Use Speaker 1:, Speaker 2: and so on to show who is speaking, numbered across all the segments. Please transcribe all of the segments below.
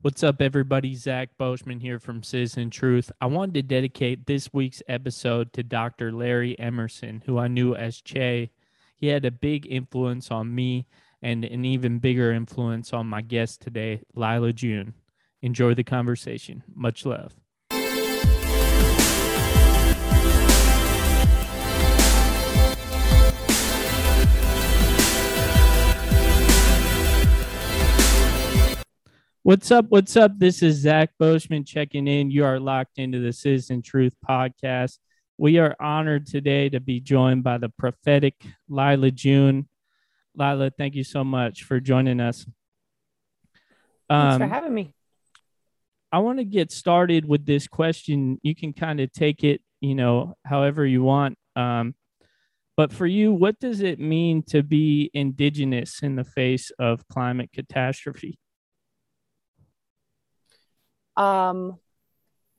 Speaker 1: What's up, everybody? Zach Boschman here from Citizen Truth. I wanted to dedicate this week's episode to Dr. Larry Emerson, who I knew as Che. He had a big influence on me and an even bigger influence on my guest today, Lyla June. Enjoy the conversation. Much love. What's up? What's up? This is Zach Boschman checking in. You are locked into the Citizen Truth podcast. We are honored today to be joined by the prophetic Lyla June. Lyla, thank you so much for joining us.
Speaker 2: Thanks for um, having me.
Speaker 1: I want to get started with this question. You can kind of take it, you know, however you want. Um, but for you, what does it mean to be indigenous in the face of climate catastrophe?
Speaker 2: Um,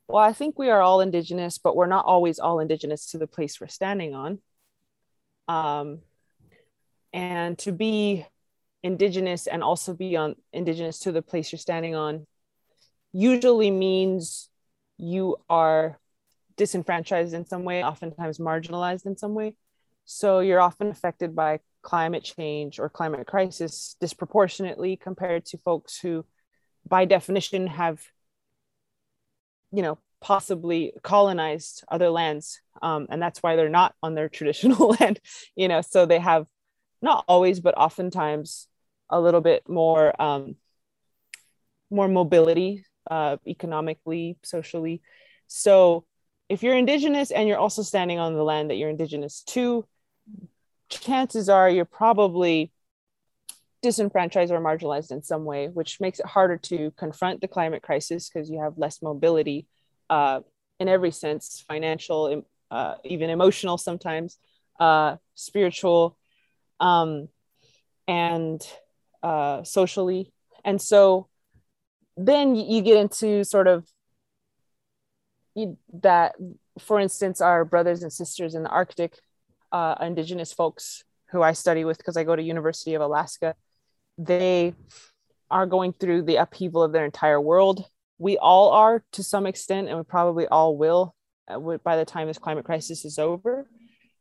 Speaker 2: well, I think we are all indigenous, but we're not always all indigenous to the place we're standing on. Um, and to be indigenous and also be on indigenous to the place you're standing on usually means you are disenfranchised in some way, oftentimes marginalized in some way. So you're often affected by climate change or climate crisis disproportionately compared to folks who, by definition, have you know possibly colonized other lands um, and that's why they're not on their traditional land you know so they have not always but oftentimes a little bit more um, more mobility uh, economically socially. So if you're indigenous and you're also standing on the land that you're indigenous to chances are you're probably disenfranchised or marginalized in some way, which makes it harder to confront the climate crisis because you have less mobility uh, in every sense financial, uh, even emotional sometimes, uh, spiritual, um, and uh, socially. And so then you get into sort of that, for instance, our brothers and sisters in the Arctic, uh, indigenous folks who I study with because I go to University of Alaska they are going through the upheaval of their entire world. We all are to some extent, and we probably all will uh, by the time this climate crisis is over.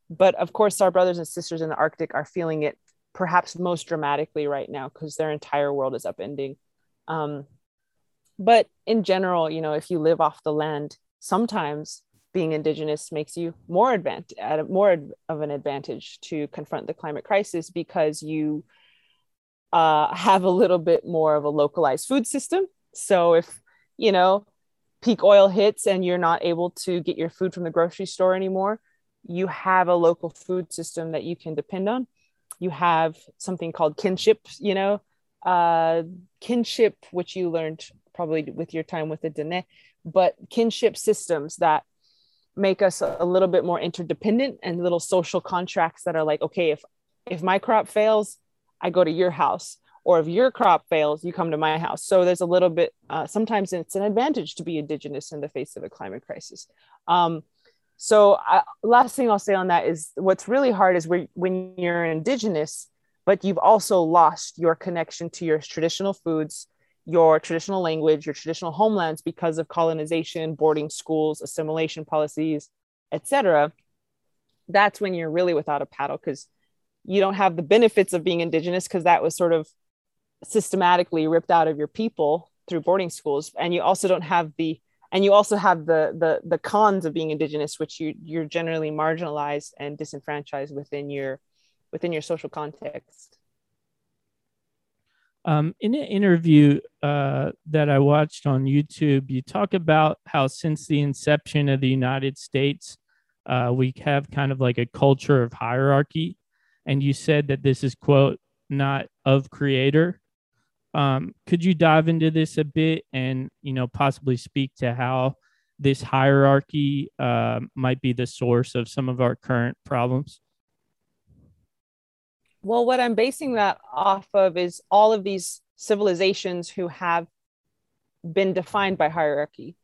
Speaker 2: But of course, our brothers and sisters in the Arctic are feeling it perhaps most dramatically right now because their entire world is upending. Um, but in general, you know, if you live off the land, sometimes being indigenous makes you more advantage, more of an advantage to confront the climate crisis because you uh, have a little bit more of a localized food system. So if, you know, peak oil hits and you're not able to get your food from the grocery store anymore, you have a local food system that you can depend on. You have something called kinship, you know, uh, kinship, which you learned probably with your time with the Dene, but kinship systems that make us a little bit more interdependent and little social contracts that are like, okay, if if my crop fails, I go to your house. Or if your crop fails, you come to my house. So there's a little bit, uh, sometimes it's an advantage to be indigenous in the face of a climate crisis. Um, so I, last thing I'll say on that is what's really hard is when you're indigenous, but you've also lost your connection to your traditional foods, your traditional language, your traditional homelands because of colonization, boarding schools, assimilation policies, etc. That's when you're really without a paddle because you don't have the benefits of being indigenous because that was sort of systematically ripped out of your people through boarding schools. And you also don't have the and you also have the the the cons of being indigenous which you you're generally marginalized and disenfranchised within your within your social context.
Speaker 1: Um, in an interview uh, that I watched on YouTube, you talk about how since the inception of the United States, uh, we have kind of like a culture of hierarchy and you said that this is quote not of creator. Um, could you dive into this a bit and you know possibly speak to how this hierarchy uh, might be the source of some of our current problems?
Speaker 2: Well what i'm basing that off of is all of these civilizations who have been defined by hierarchy.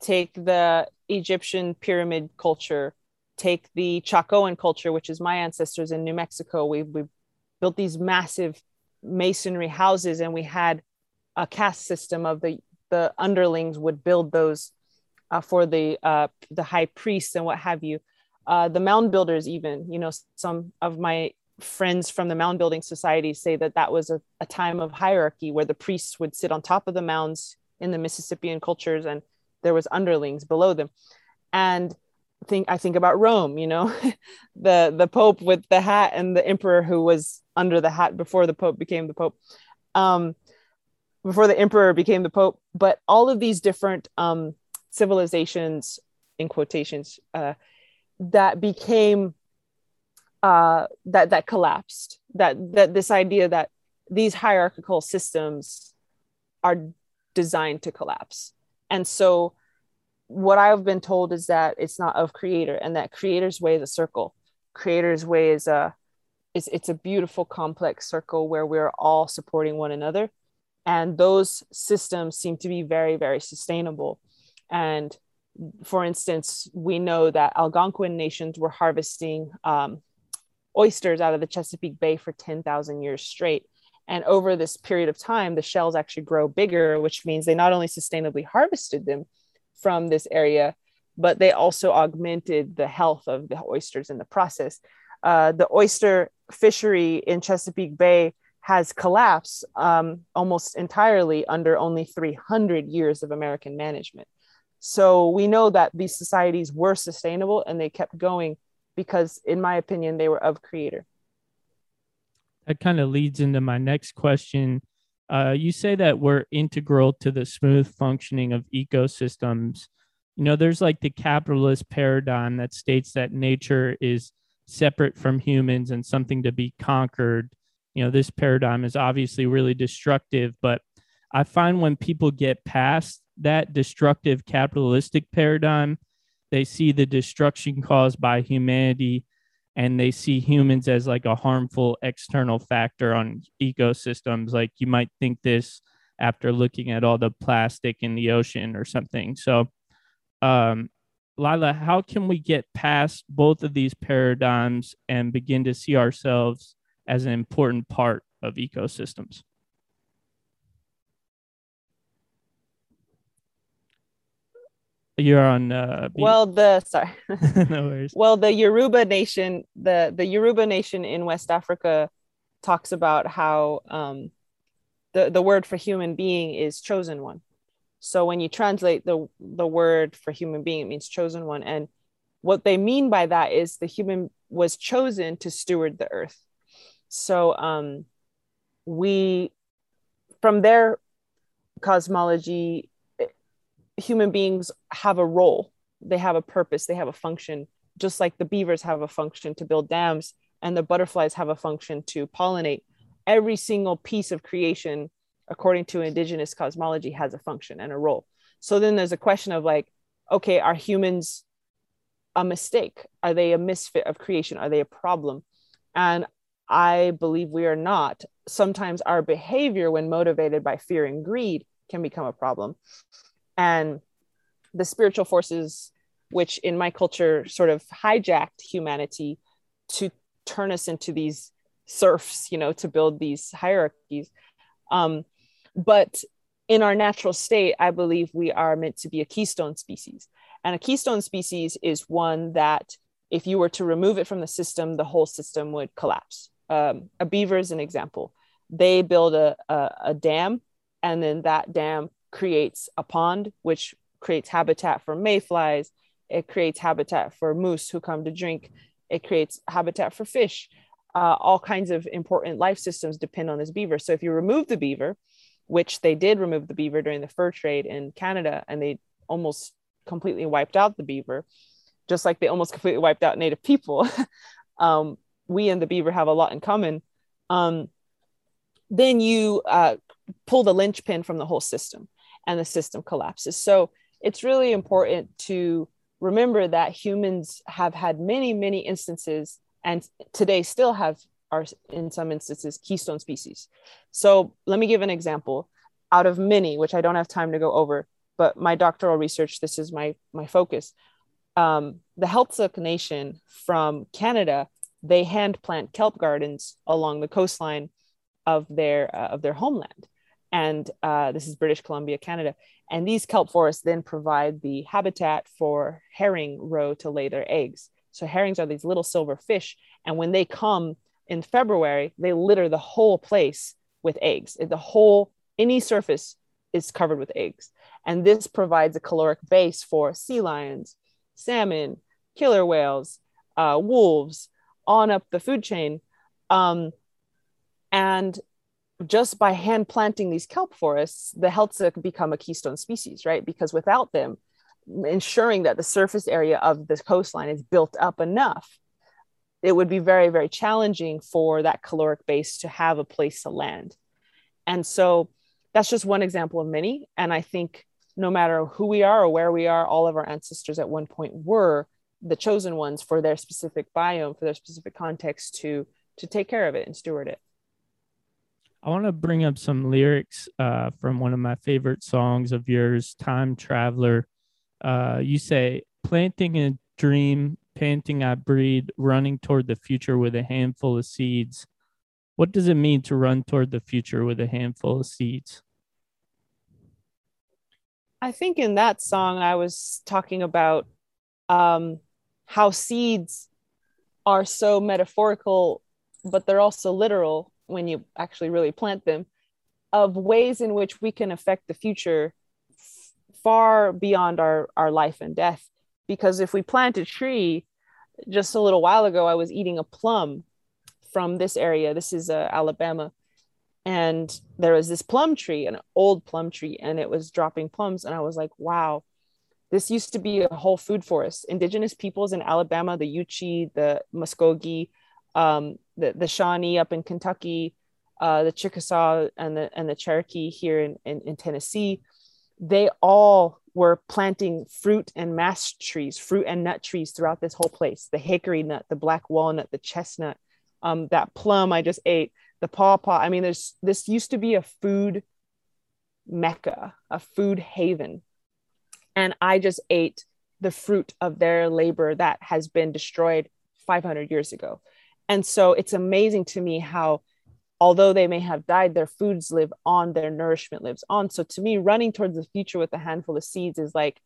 Speaker 2: Take the egyptian pyramid culture take the Chacoan culture, which is my ancestors in New Mexico, we we built these massive masonry houses, and we had a caste system of the the underlings would build those uh, for the uh, the high priests and what have you. Uh, the mound builders, even you know, some of my friends from the mound building society say that that was a, a time of hierarchy where the priests would sit on top of the mounds in the Mississippian cultures and there was underlings below them. And think I think about Rome, you know, the the Pope with the hat and the emperor who was under the hat before the Pope became the Pope. Um, before the emperor became the Pope, but all of these different um, civilizations, in quotations, uh, that became uh, that that collapsed. That that this idea that these hierarchical systems are designed to collapse, and so what I've been told is that it's not of creator, and that creator's way is a circle. Creator's way is a it's it's a beautiful complex circle where we're all supporting one another, and those systems seem to be very very sustainable. And for instance, we know that Algonquin nations were harvesting um, oysters out of the Chesapeake Bay for 10,000 years straight. And over this period of time, the shells actually grow bigger, which means they not only sustainably harvested them from this area, but they also augmented the health of the oysters in the process. Uh, the oyster fishery in Chesapeake Bay has collapsed um, almost entirely under only 300 years of American management. So we know that these societies were sustainable and they kept going because in my opinion they were of creator
Speaker 1: that kind of leads into my next question uh, you say that we're integral to the smooth functioning of ecosystems. You know there's like the capitalist paradigm that states that nature is separate from humans and something to be conquered. You know this paradigm is obviously really destructive but i find when people get past that destructive capitalistic paradigm they see the destruction caused by humanity and they see humans as like a harmful external factor on ecosystems like you might think this after looking at all the plastic in the ocean or something. So um lyla how can we get past both of these paradigms and begin to see ourselves as an important part of ecosystems You're on. Uh,
Speaker 2: well, the sorry. no worries. Well, the Yoruba nation, the the Yoruba nation in West Africa, talks about how um, the the word for human being is chosen one. So when you translate the the word for human being, it means chosen one, and what they mean by that is the human was chosen to steward the earth. So um, we, from their cosmology, human beings have a role. They have a purpose. They have a function just like the beavers have a function to build dams and the butterflies have a function to pollinate. Every single piece of creation according to indigenous cosmology has a function and a role. So then there's a question of like okay are humans a mistake? Are they a misfit of creation? Are they a problem? And i believe we are not. Sometimes our behavior when motivated by fear and greed can become a problem and the spiritual forces which in my culture sort of hijacked humanity to turn us into these serfs you know to build these hierarchies. Um, but in our natural state i believe we are meant to be a keystone species. And a keystone species is one that if you were to remove it from the system the whole system would collapse. Um, a beaver is an example. They build a, a, a dam and then that dam creates a pond, which creates habitat for mayflies. It creates habitat for moose who come to drink. It creates habitat for fish. Uh, all kinds of important life systems depend on this beaver. So if you remove the beaver, which they did remove the beaver during the fur trade in Canada, and they almost completely wiped out the beaver, just like they almost completely wiped out native people. um, we and the beaver have a lot in common. Um, then you uh, pull the linchpin from the whole system and the system collapses. So it's really important to remember that humans have had many, many instances and today still have are in some instances keystone species. So let me give an example out of many, which I don't have time to go over, but my doctoral research, this is my my focus. Um, the Heiltsuk Nation from Canada, they hand plant kelp gardens along the coastline of their uh, of their homeland and uh, this is British Columbia, Canada. And these kelp forests then provide the habitat for herring roe to lay their eggs. So herrings are these little silver fish, and when they come in February, they litter the whole place with eggs. The whole any surface is covered with eggs, and this provides a caloric base for sea lions, salmon, killer whales, uh, wolves, on up the food chain. Um, and just by hand planting these kelp forests, the Heiltsuk become a keystone species, right? Because without them, ensuring that the surface area of the coastline is built up enough, it would be very, very challenging for that caloric base to have a place to land. And so that's just one example of many. And I think no matter who we are or where we are, all of our ancestors at one point were the chosen ones for their specific biome, for their specific context to to take care of it and steward it.
Speaker 1: I want to bring up some lyrics uh, from one of my favorite songs of yours, Time Traveler. Uh, you say, planting a dream, panting I breed, running toward the future with a handful of seeds. What does it mean to run toward the future with a handful of seeds?
Speaker 2: I think in that song, I was talking about um, how seeds are so metaphorical, but they're also literal when you actually really plant them of ways in which we can affect the future far beyond our our life and death. Because if we plant a tree just a little while ago i was eating a plum from this area. This is uh, alabama. And there was this plum tree an old plum tree and it was dropping plums. And i was like wow this used to be a whole food forest. Indigenous peoples in alabama the yuchi the muskogee um, the the Shawnee up in Kentucky, uh, the Chickasaw and the and the Cherokee here in, in, in Tennessee, they all were planting fruit and mash trees, fruit and nut trees throughout this whole place. The hickory nut, the black walnut, the chestnut, um, that plum I just ate, the pawpaw. I mean, there's this used to be a food mecca, a food haven, and I just ate the fruit of their labor that has been destroyed 500 years ago. And so it's amazing to me how, although they may have died, their foods live on, their nourishment lives on. So to me, running towards the future with a handful of seeds is like,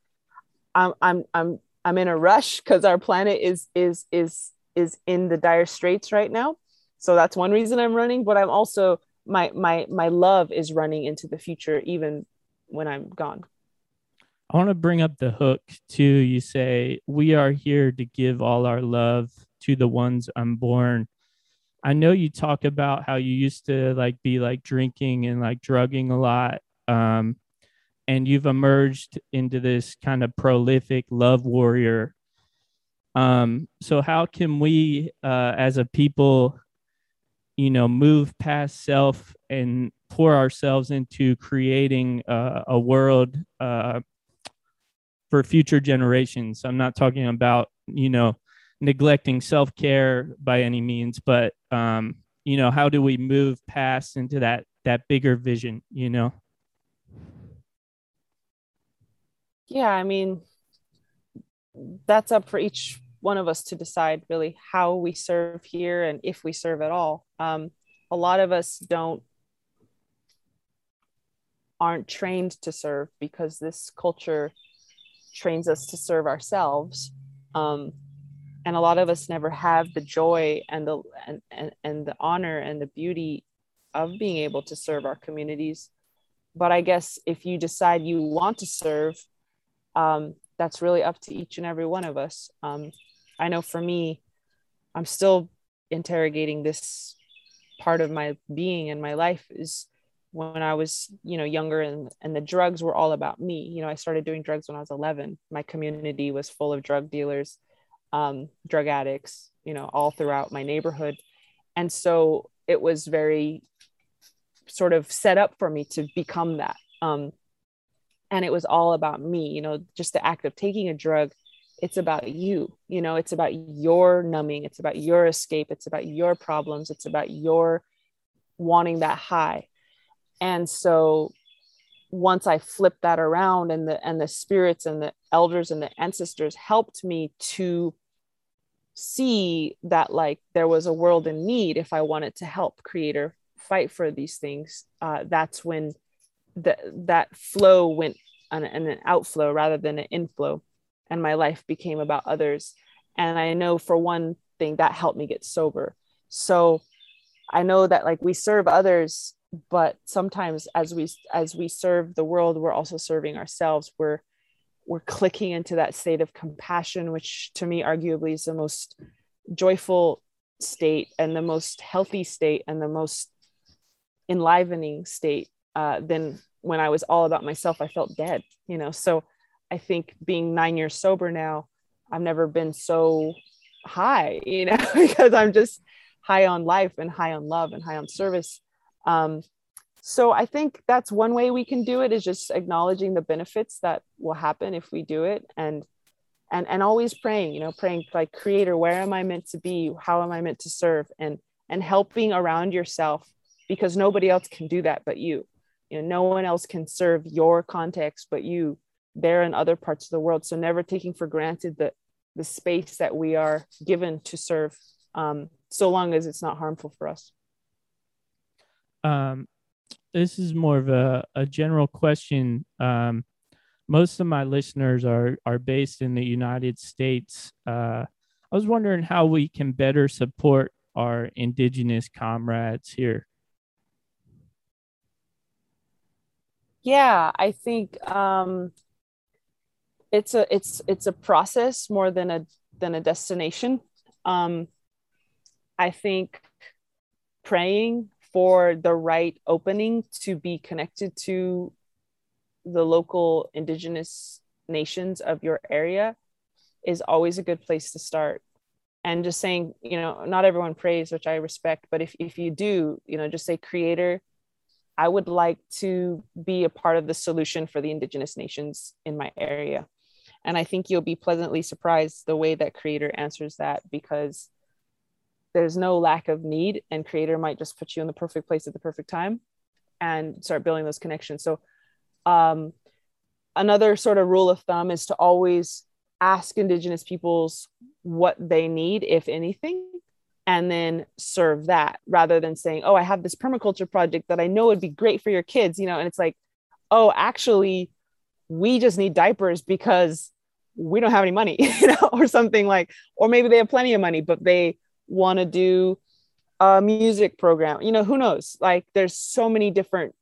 Speaker 2: I'm, I'm, I'm, I'm in a rush because our planet is, is, is, is in the dire straits right now. So that's one reason I'm running, but I'm also, my, my, my love is running into the future, even when I'm gone.
Speaker 1: I want to bring up the hook too. You say, We are here to give all our love to the ones unborn. I know you talk about how you used to like be like drinking and like drugging a lot. Um, and you've emerged into this kind of prolific love warrior. Um, so how can we uh, as a people, you know, move past self and pour ourselves into creating uh, a world uh, for future generations? I'm not talking about, you know, neglecting self care by any means, but um, you know, how do we move past into that that bigger vision? You know.
Speaker 2: Yeah, I mean, that's up for each one of us to decide really how we serve here and if we serve at all. Um, a lot of us don't aren't trained to serve because this culture trains us to serve ourselves. Um, and a lot of us never have the joy and the and, and, and the honor and the beauty of being able to serve our communities. But i guess if you decide you want to serve um, that's really up to each and every one of us. Um, i know for me i'm still interrogating this part of my being and my life is when i was you know younger and and the drugs were all about me. You know i started doing drugs when i was 11 my community was full of drug dealers um, drug addicts, you know, all throughout my neighborhood. And so it was very sort of set up for me to become that. Um, and it was all about me, you know, just the act of taking a drug. It's about you, you know, it's about your numbing, it's about your escape, it's about your problems, it's about your wanting that high. And so once I flipped that around and the and the spirits and the elders and the ancestors helped me to see that like there was a world in need if i wanted to help creator fight for these things uh, that's when that that flow went on an, an outflow rather than an inflow and my life became about others. And i know for one thing that helped me get sober. So i know that like we serve others but sometimes as we as we serve the world we're also serving ourselves. We're we're clicking into that state of compassion which to me arguably is the most joyful state and the most healthy state and the most enlivening state uh, when i was all about myself i felt dead you know? So i think being nine years sober now i've never been so high you know because i'm just high on life and high on love and high on service. Um, so I think that's one way we can do it is just acknowledging the benefits that will happen if we do it and and and always praying, you know, praying like creator, where am I meant to be? How am I meant to serve? And and helping around yourself because nobody else can do that but you. You know, no one else can serve your context but you there in other parts of the world. So never taking for granted the the space that we are given to serve, um, so long as it's not harmful for us.
Speaker 1: Um, this is more of a, a general question. Um, most of my listeners are are based in the United States. Uh, I was wondering how we can better support our indigenous comrades here.
Speaker 2: Yeah, I think um, it's a it's it's a process more than a than a destination. Um, I think praying for the right opening to be connected to the local indigenous nations of your area is always a good place to start. And just saying you know not everyone prays which i respect but if, if you do you know just say creator i would like to be a part of the solution for the indigenous nations in my area. And i think you'll be pleasantly surprised the way that creator answers that because there's no lack of need and creator might just put you in the perfect place at the perfect time and start building those connections. So um, another sort of rule of thumb is to always ask indigenous peoples what they need if anything and then serve that rather than saying oh i have this permaculture project that i know would be great for your kids you know and it's like oh actually we just need diapers because we don't have any money you know or something like or maybe they have plenty of money but they want to do a music program you know who knows? Like there's so many different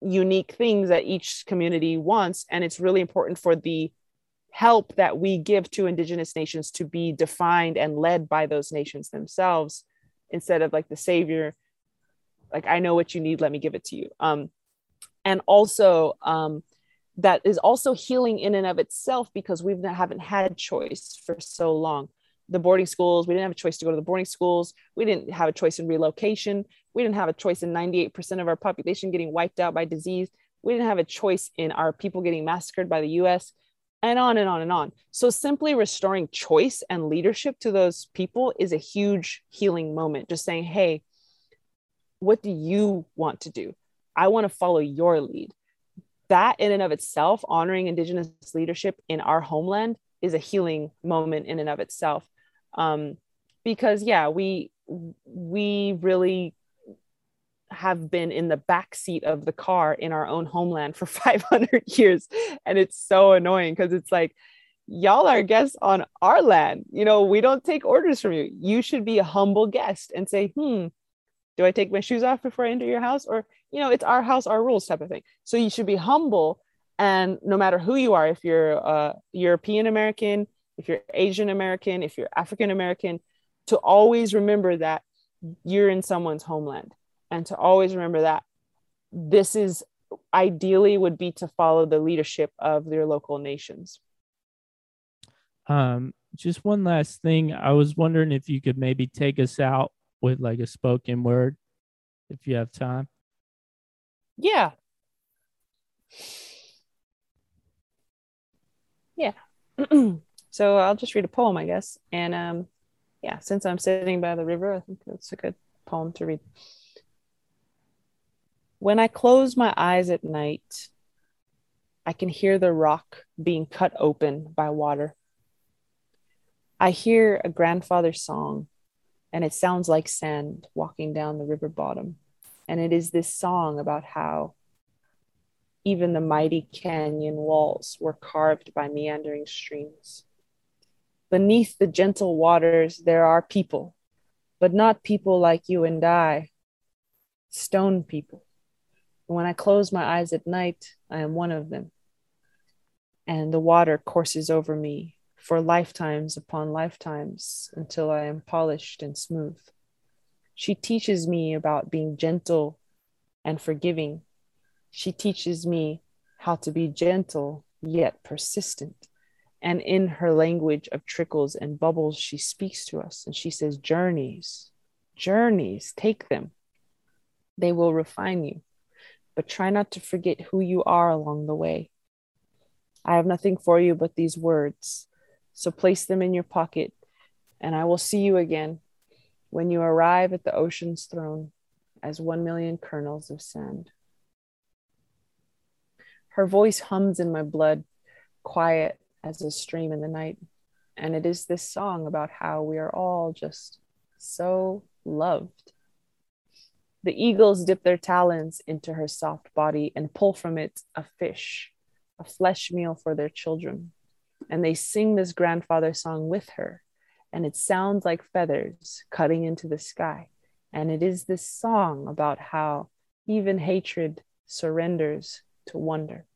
Speaker 2: unique things that each community wants and it's really important for the help that we give to indigenous nations to be defined and led by those nations themselves instead of like the savior. Like i know what you need let me give it to you. Um and also um that is also healing in and of itself because we haven't had choice for so long the boarding schools. We didn't have a choice to go to the boarding schools. We didn't have a choice in relocation. We didn't have a choice in 98% of our population getting wiped out by disease. We didn't have a choice in our people getting massacred by the US and on and on and on. So simply restoring choice and leadership to those people is a huge healing moment. Just saying, hey, what do you want to do? I want to follow your lead. That in and of itself, honoring Indigenous leadership in our homeland is a healing moment in and of itself um, because yeah we we really have been in the back seat of the car in our own homeland for 500 years. And it's so annoying because it's like y'all are guests on our land. You know we don't take orders from you. You should be a humble guest and say hmm do i take my shoes off before i enter your house? Or you know it's our house our rules type of thing. So you should be humble. And no matter who you are if you're a european american if you're Asian American, if you're African American, to always remember that you're in someone's homeland and to always remember that this is ideally would be to follow the leadership of their local nations.
Speaker 1: Um, just one last thing. I was wondering if you could maybe take us out with like a spoken word if you have time.
Speaker 2: Yeah. Yeah. So I'll just read a poem, I guess. And um, yeah, since I'm sitting by the river, I think that's a good poem to read. When I close my eyes at night, I can hear the rock being cut open by water. I hear a grandfather's song, and it sounds like sand walking down the river bottom. And it is this song about how Even the mighty canyon walls were carved by meandering streams. Beneath the gentle waters, there are people, but not people like you and I, stone people. When I close my eyes at night, I am one of them. And the water courses over me for lifetimes upon lifetimes until I am polished and smooth. She teaches me about being gentle and forgiving. She teaches me how to be gentle yet persistent. And in her language of trickles and bubbles, she speaks to us and she says, Journeys, journeys, take them. They will refine you, but try not to forget who you are along the way. I have nothing for you but these words. So place them in your pocket, and I will see you again when you arrive at the ocean's throne as one million kernels of sand. Her voice hums in my blood, quiet as a stream in the night. And it is this song about how we are all just so loved. The eagles dip their talons into her soft body and pull from it a fish, a flesh meal for their children. And they sing this grandfather song with her. And it sounds like feathers cutting into the sky. And it is this song about how even hatred surrenders to wonder.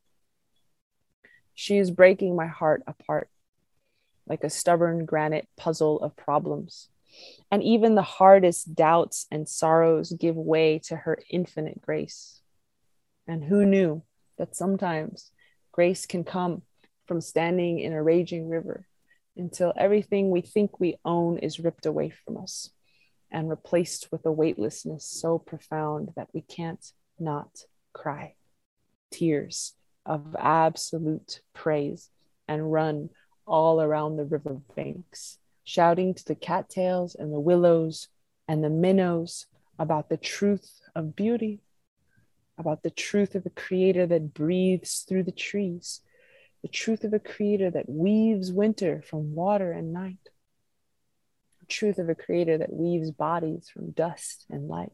Speaker 2: She is breaking my heart apart like a stubborn granite puzzle of problems. And even the hardest doubts and sorrows give way to her infinite grace. And who knew that sometimes grace can come from standing in a raging river until everything we think we own is ripped away from us and replaced with a weightlessness so profound that we can't not cry. Tears of absolute praise and run all around the river banks, shouting to the cattails and the willows and the minnows about the truth of beauty, about the truth of a creator that breathes through the trees, the truth of a creator that weaves winter from water and night, the truth of a creator that weaves bodies from dust and light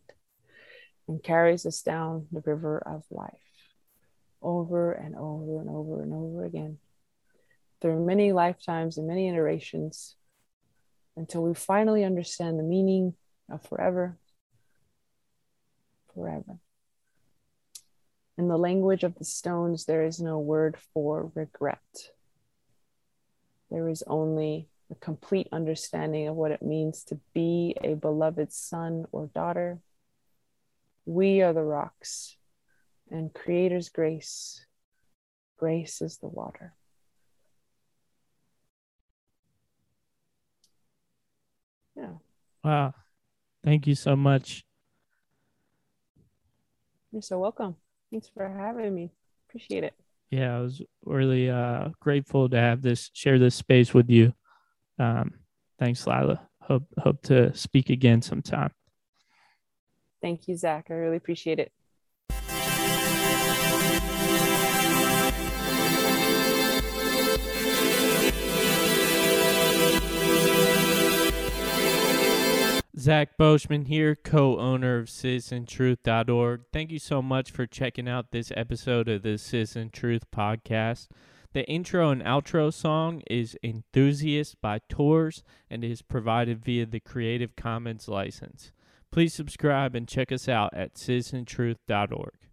Speaker 2: and carries us down the river of life over and over and over and over again through many lifetimes and many iterations until we finally understand the meaning of forever. Forever. In the language of the stones, there is no word for regret. There is only a complete understanding of what it means to be a beloved son or daughter. We are the rocks and Creator's grace. Grace is the water. Yeah.
Speaker 1: Wow. Thank you so much.
Speaker 2: You're so welcome. Thanks for having me. Appreciate it.
Speaker 1: Yeah, I was really uh, grateful to have this share this space with you. Um, thanks, Lyla. Hope hope to speak again sometime.
Speaker 2: Thank you, Zach. I really appreciate it.
Speaker 1: Zach Boschman here, co owner of CitizenTruth.org. Thank you so much for checking out this episode of the Citizen Truth podcast. The intro and outro song is Enthusiast by Tours and is provided via the Creative Commons license. Please subscribe and check us out at CitizenTruth.org.